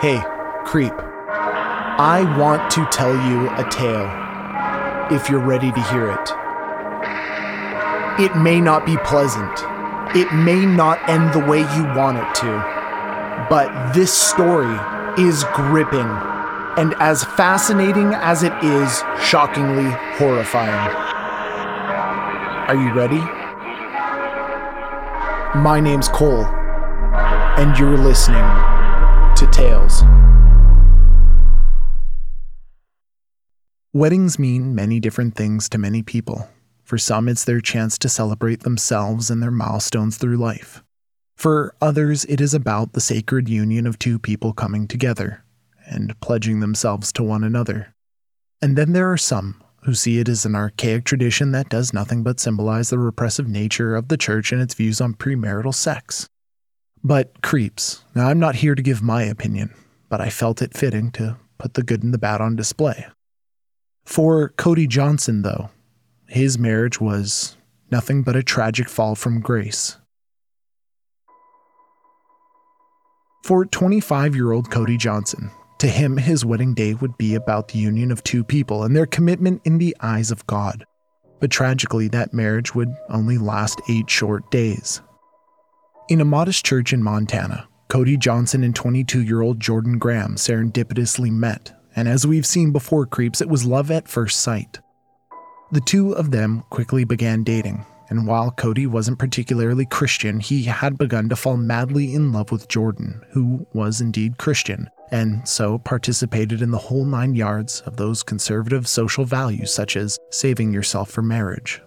Hey, creep. I want to tell you a tale. If you're ready to hear it. It may not be pleasant. It may not end the way you want it to. But this story is gripping and as fascinating as it is, shockingly horrifying. Are you ready? My name's Cole, and you're listening to Tales. Weddings mean many different things to many people. For some, it's their chance to celebrate themselves and their milestones through life. For others, it is about the sacred union of two people coming together and pledging themselves to one another. And then there are some who see it as an archaic tradition that does nothing but symbolize the repressive nature of the church and its views on premarital sex. But creeps, now I'm not here to give my opinion, but I felt it fitting to put the good and the bad on display. For Cody Johnson, though, his marriage was nothing but a tragic fall from grace. For 25 year old Cody Johnson, to him, his wedding day would be about the union of two people and their commitment in the eyes of God. But tragically, that marriage would only last eight short days. In a modest church in Montana, Cody Johnson and 22 year old Jordan Graham serendipitously met, and as we've seen before, Creeps, it was love at first sight. The two of them quickly began dating, and while Cody wasn't particularly Christian, he had begun to fall madly in love with Jordan, who was indeed Christian, and so participated in the whole nine yards of those conservative social values such as saving yourself for marriage.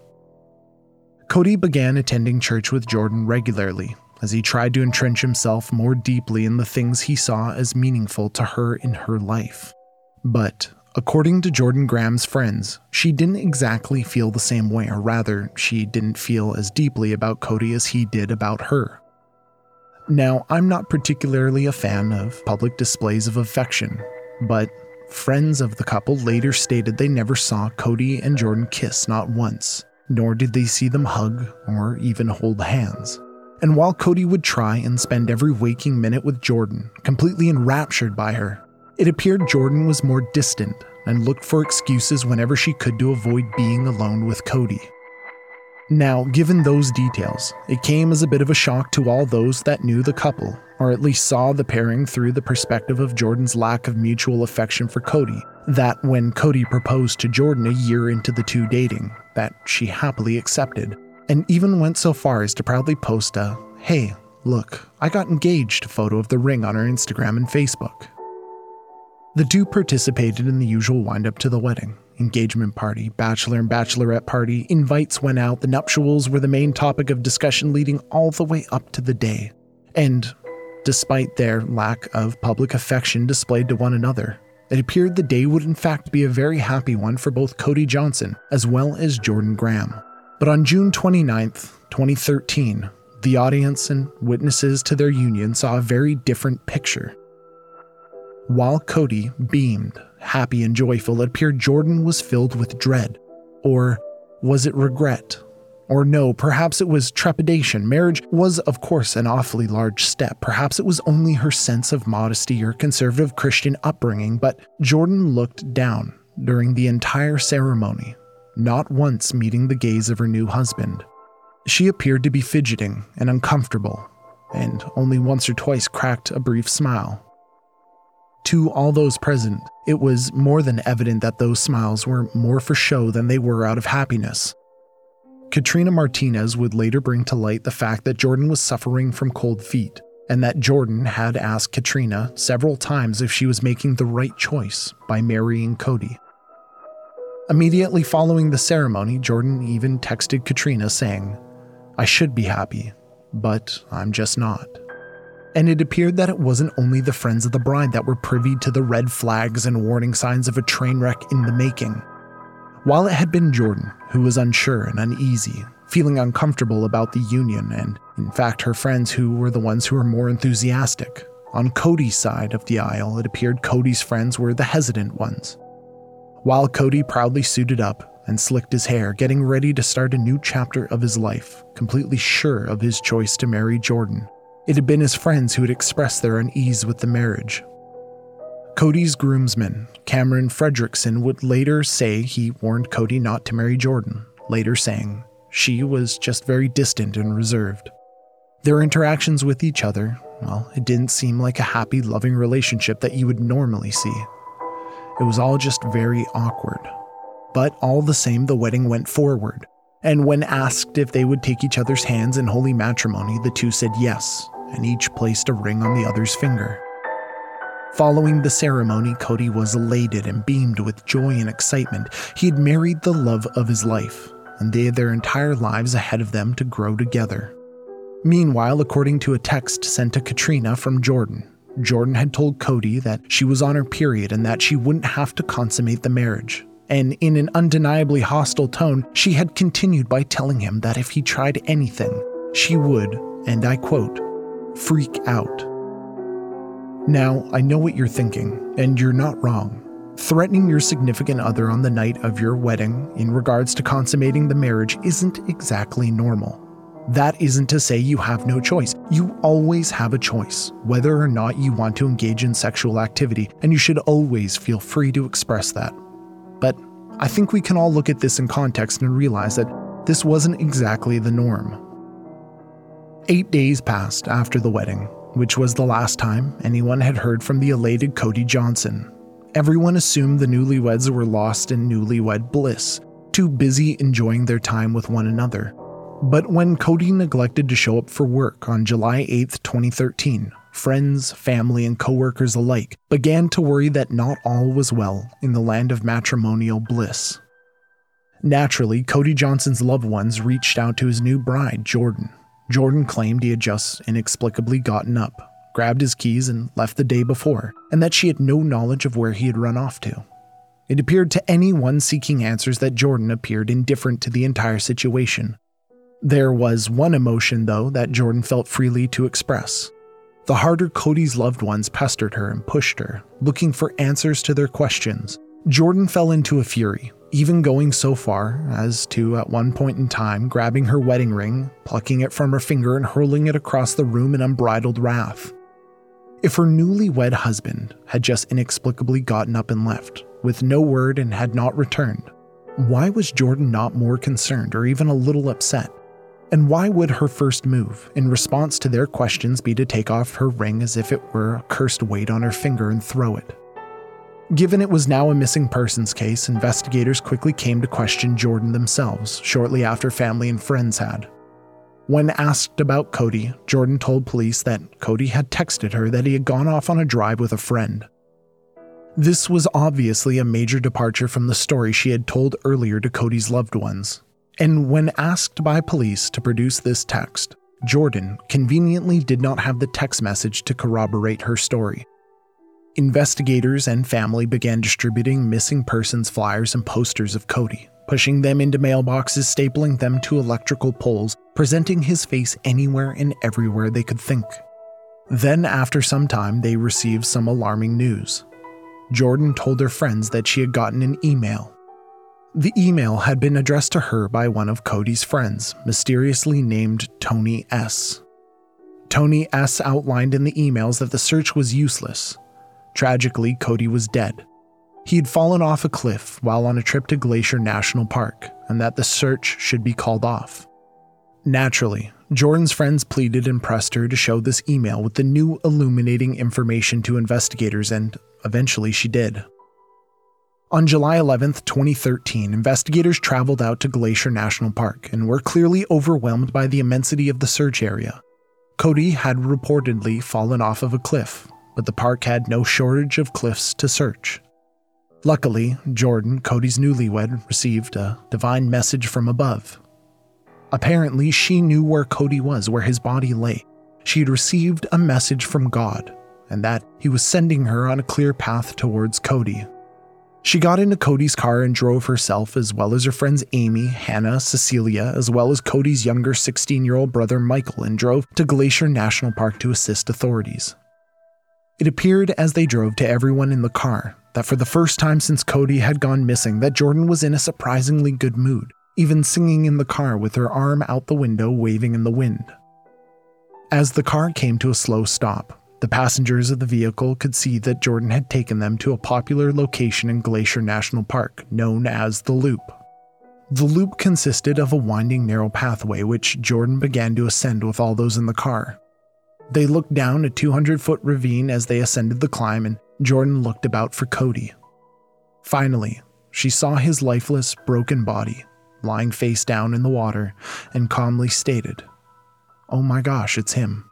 Cody began attending church with Jordan regularly as he tried to entrench himself more deeply in the things he saw as meaningful to her in her life. But, according to Jordan Graham's friends, she didn't exactly feel the same way, or rather, she didn't feel as deeply about Cody as he did about her. Now, I'm not particularly a fan of public displays of affection, but friends of the couple later stated they never saw Cody and Jordan kiss not once, nor did they see them hug or even hold hands. And while Cody would try and spend every waking minute with Jordan, completely enraptured by her, it appeared Jordan was more distant and looked for excuses whenever she could to avoid being alone with Cody. Now, given those details, it came as a bit of a shock to all those that knew the couple, or at least saw the pairing through the perspective of Jordan's lack of mutual affection for Cody, that when Cody proposed to Jordan a year into the two dating, that she happily accepted, and even went so far as to proudly post a, hey, look, I got engaged photo of the ring on her Instagram and Facebook. The two participated in the usual wind up to the wedding, engagement party, bachelor and bachelorette party, invites went out, the nuptials were the main topic of discussion leading all the way up to the day. And despite their lack of public affection displayed to one another, it appeared the day would in fact be a very happy one for both Cody Johnson as well as Jordan Graham. But on June 29, 2013, the audience and witnesses to their union saw a very different picture. While Cody beamed happy and joyful, it appeared Jordan was filled with dread. Or was it regret? Or no, perhaps it was trepidation. Marriage was, of course, an awfully large step. Perhaps it was only her sense of modesty or conservative Christian upbringing, but Jordan looked down during the entire ceremony, not once meeting the gaze of her new husband. She appeared to be fidgeting and uncomfortable, and only once or twice cracked a brief smile. To all those present, it was more than evident that those smiles were more for show than they were out of happiness. Katrina Martinez would later bring to light the fact that Jordan was suffering from cold feet, and that Jordan had asked Katrina several times if she was making the right choice by marrying Cody. Immediately following the ceremony, Jordan even texted Katrina saying, I should be happy, but I'm just not and it appeared that it wasn't only the friends of the bride that were privy to the red flags and warning signs of a train wreck in the making. While it had been Jordan who was unsure and uneasy, feeling uncomfortable about the union, and in fact her friends who were the ones who were more enthusiastic, on Cody's side of the aisle, it appeared Cody's friends were the hesitant ones. While Cody proudly suited up and slicked his hair, getting ready to start a new chapter of his life, completely sure of his choice to marry Jordan, it had been his friends who had expressed their unease with the marriage. Cody's groomsman, Cameron Fredrickson, would later say he warned Cody not to marry Jordan, later saying she was just very distant and reserved. Their interactions with each other, well, it didn't seem like a happy, loving relationship that you would normally see. It was all just very awkward. But all the same, the wedding went forward, and when asked if they would take each other's hands in holy matrimony, the two said yes, and each placed a ring on the other's finger. Following the ceremony, Cody was elated and beamed with joy and excitement. He had married the love of his life, and they had their entire lives ahead of them to grow together. Meanwhile, according to a text sent to Katrina from Jordan, Jordan had told Cody that she was on her period and that she wouldn't have to consummate the marriage. And in an undeniably hostile tone, she had continued by telling him that if he tried anything, she would, and I quote, freak out. Now, I know what you're thinking, and you're not wrong. Threatening your significant other on the night of your wedding in regards to consummating the marriage isn't exactly normal. That isn't to say you have no choice. You always have a choice, whether or not you want to engage in sexual activity, and you should always feel free to express that. But I think we can all look at this in context and realize that this wasn't exactly the norm. Eight days passed after the wedding, which was the last time anyone had heard from the elated Cody Johnson. Everyone assumed the newlyweds were lost in newlywed bliss, too busy enjoying their time with one another. But when Cody neglected to show up for work on July 8, 2013, friends, family, and coworkers alike began to worry that not all was well in the land of matrimonial bliss. Naturally, Cody Johnson's loved ones reached out to his new bride, Jordan, Jordan claimed he had just inexplicably gotten up, grabbed his keys, and left the day before, and that she had no knowledge of where he had run off to. It appeared to anyone seeking answers that Jordan appeared indifferent to the entire situation. There was one emotion, though, that Jordan felt freely to express. The harder Cody's loved ones pestered her and pushed her, looking for answers to their questions, Jordan fell into a fury, even going so far as to, at one point in time, grabbing her wedding ring, plucking it from her finger, and hurling it across the room in unbridled wrath. If her newlywed husband had just inexplicably gotten up and left, with no word and had not returned, why was Jordan not more concerned or even a little upset? And why would her first move, in response to their questions, be to take off her ring as if it were a cursed weight on her finger and throw it? Given it was now a missing persons case, investigators quickly came to question Jordan themselves shortly after family and friends had. When asked about Cody, Jordan told police that Cody had texted her that he had gone off on a drive with a friend. This was obviously a major departure from the story she had told earlier to Cody's loved ones. And when asked by police to produce this text, Jordan conveniently did not have the text message to corroborate her story. Investigators and family began distributing missing persons flyers and posters of Cody, pushing them into mailboxes, stapling them to electrical poles, presenting his face anywhere and everywhere they could think. Then, after some time, they received some alarming news. Jordan told her friends that she had gotten an email. The email had been addressed to her by one of Cody's friends, mysteriously named Tony S. Tony S. outlined in the emails that the search was useless Tragically, Cody was dead. He had fallen off a cliff while on a trip to Glacier National Park, and that the search should be called off. Naturally, Jordan's friends pleaded and pressed her to show this email with the new illuminating information to investigators, and eventually she did. On July 11, 2013, investigators traveled out to Glacier National Park and were clearly overwhelmed by the immensity of the search area. Cody had reportedly fallen off of a cliff, but the park had no shortage of cliffs to search. Luckily, Jordan, Cody's newlywed, received a divine message from above. Apparently, she knew where Cody was, where his body lay. She had received a message from God, and that he was sending her on a clear path towards Cody. She got into Cody's car and drove herself, as well as her friends Amy, Hannah, Cecilia, as well as Cody's younger 16 year old brother Michael, and drove to Glacier National Park to assist authorities. It appeared as they drove to everyone in the car that for the first time since Cody had gone missing that Jordan was in a surprisingly good mood, even singing in the car with her arm out the window waving in the wind. As the car came to a slow stop, The passengers of the vehicle could see that Jordan had taken them to a popular location in Glacier National Park known as the Loop. The loop consisted of a winding, narrow pathway which Jordan began to ascend with all those in the car. They looked down a 200 foot ravine as they ascended the climb, and Jordan looked about for Cody. Finally, she saw his lifeless, broken body lying face down in the water and calmly stated, Oh my gosh, it's him.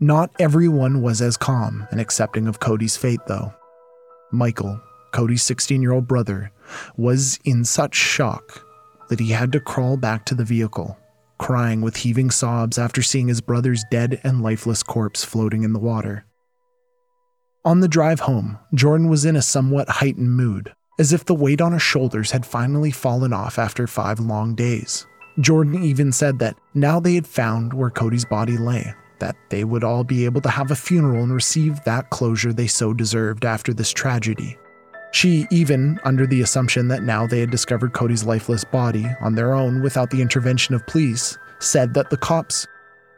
Not everyone was as calm and accepting of Cody's fate, though. Michael, Cody's 16 year old brother, was in such shock that he had to crawl back to the vehicle, crying with heaving sobs after seeing his brother's dead and lifeless corpse floating in the water. On the drive home, Jordan was in a somewhat heightened mood, as if the weight on her shoulders had finally fallen off after five long days. Jordan even said that now they had found where Cody's body lay, that they would all be able to have a funeral and receive that closure they so deserved after this tragedy. She even, under the assumption that now they had discovered Cody's lifeless body on their own without the intervention of police, said that the cops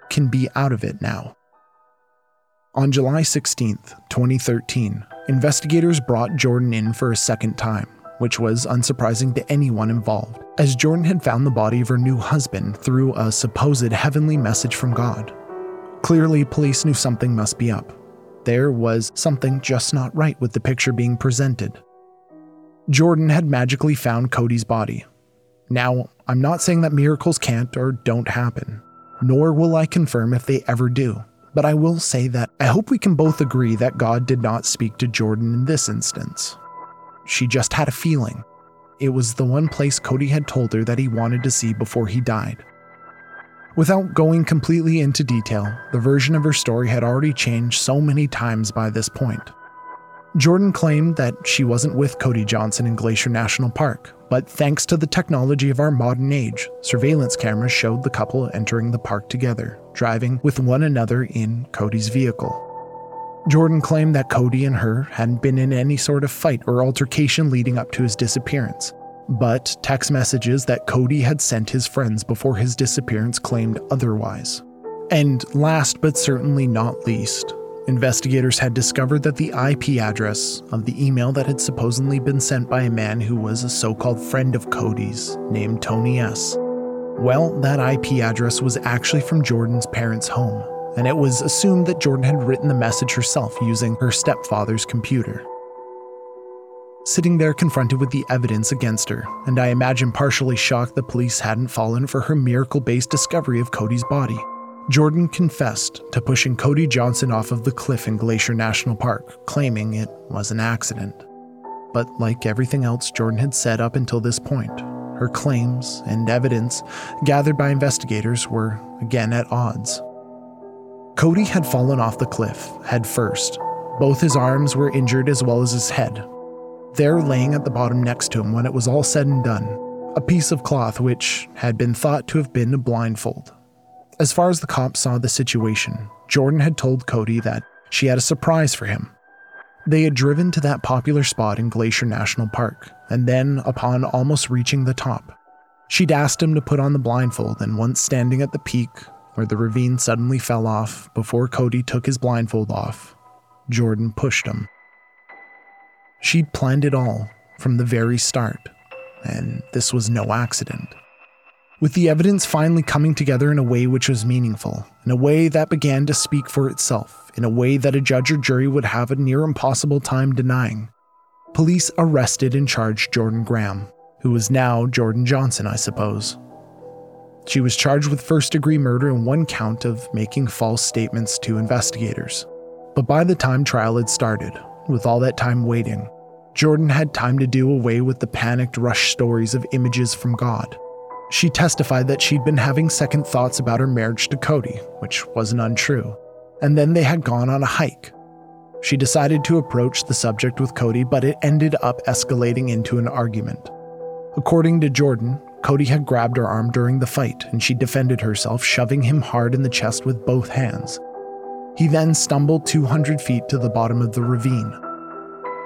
can be out of it now. On July 16, 2013, investigators brought Jordan in for a second time, which was unsurprising to anyone involved, as Jordan had found the body of her new husband through a supposed heavenly message from God. Clearly, police knew something must be up. There was something just not right with the picture being presented. Jordan had magically found Cody's body. Now, I'm not saying that miracles can't or don't happen, nor will I confirm if they ever do, but I will say that I hope we can both agree that God did not speak to Jordan in this instance. She just had a feeling. It was the one place Cody had told her that he wanted to see before he died. Without going completely into detail, the version of her story had already changed so many times by this point. Jordan claimed that she wasn't with Cody Johnson in Glacier National Park, but thanks to the technology of our modern age, surveillance cameras showed the couple entering the park together, driving with one another in Cody's vehicle. Jordan claimed that Cody and her hadn't been in any sort of fight or altercation leading up to his disappearance, but text messages that Cody had sent his friends before his disappearance claimed otherwise. And last but certainly not least, investigators had discovered that the IP address of the email that had supposedly been sent by a man who was a so called friend of Cody's named Tony S. Well, that IP address was actually from Jordan's parents' home, and it was assumed that Jordan had written the message herself using her stepfather's computer sitting there confronted with the evidence against her, and I imagine partially shocked the police hadn't fallen for her miracle based discovery of Cody's body. Jordan confessed to pushing Cody Johnson off of the cliff in Glacier National Park, claiming it was an accident. But like everything else Jordan had said up until this point, her claims and evidence gathered by investigators were again at odds. Cody had fallen off the cliff head first. Both his arms were injured as well as his head, there laying at the bottom next to him when it was all said and done, a piece of cloth which had been thought to have been a blindfold. As far as the cops saw the situation, Jordan had told Cody that she had a surprise for him. They had driven to that popular spot in Glacier National Park, and then, upon almost reaching the top, she'd asked him to put on the blindfold, and once standing at the peak, where the ravine suddenly fell off before Cody took his blindfold off, Jordan pushed him She'd planned it all from the very start, and this was no accident. With the evidence finally coming together in a way which was meaningful, in a way that began to speak for itself, in a way that a judge or jury would have a near impossible time denying, police arrested and charged Jordan Graham, who was now Jordan Johnson, I suppose. She was charged with first degree murder and one count of making false statements to investigators. But by the time trial had started, with all that time waiting, Jordan had time to do away with the panicked rush stories of images from God. She testified that she'd been having second thoughts about her marriage to Cody, which wasn't untrue, and then they had gone on a hike. She decided to approach the subject with Cody, but it ended up escalating into an argument. According to Jordan, Cody had grabbed her arm during the fight, and she defended herself, shoving him hard in the chest with both hands. He then stumbled 200 feet to the bottom of the ravine.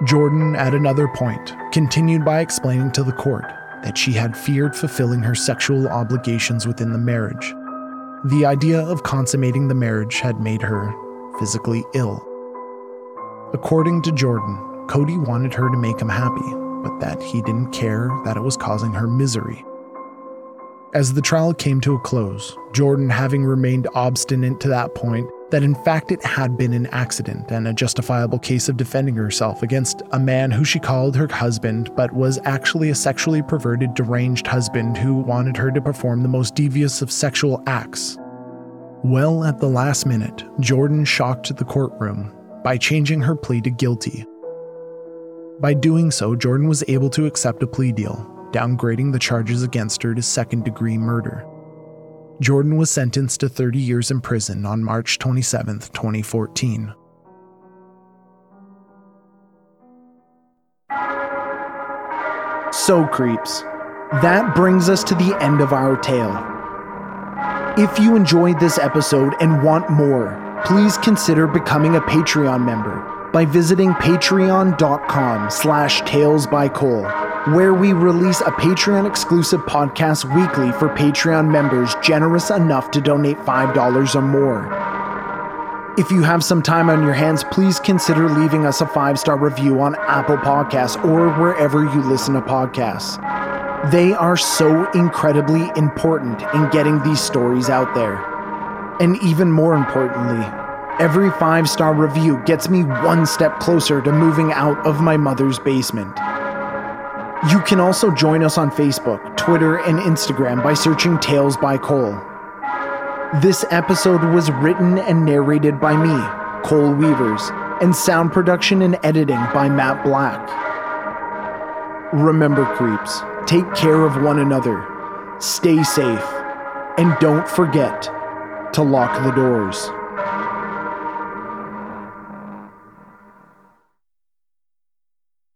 Jordan, at another point, continued by explaining to the court that she had feared fulfilling her sexual obligations within the marriage. The idea of consummating the marriage had made her physically ill. According to Jordan, Cody wanted her to make him happy, but that he didn't care that it was causing her misery. As the trial came to a close, Jordan having remained obstinate to that point that in fact it had been an accident and a justifiable case of defending herself against a man who she called her husband but was actually a sexually perverted, deranged husband who wanted her to perform the most devious of sexual acts. Well, at the last minute, Jordan shocked the courtroom by changing her plea to guilty. By doing so, Jordan was able to accept a plea deal downgrading the charges against her to second degree murder. Jordan was sentenced to 30 years in prison on March 27, 2014. So, creeps, that brings us to the end of our tale. If you enjoyed this episode and want more, please consider becoming a Patreon member by visiting patreon.com slash talesbycole where we release a Patreon exclusive podcast weekly for Patreon members generous enough to donate $5 or more. If you have some time on your hands, please consider leaving us a five star review on Apple Podcasts or wherever you listen to podcasts. They are so incredibly important in getting these stories out there. And even more importantly, every five star review gets me one step closer to moving out of my mother's basement. You can also join us on Facebook, Twitter, and Instagram by searching Tales by Cole. This episode was written and narrated by me, Cole Weavers, and sound production and editing by Matt Black. Remember, creeps, take care of one another, stay safe, and don't forget to lock the doors.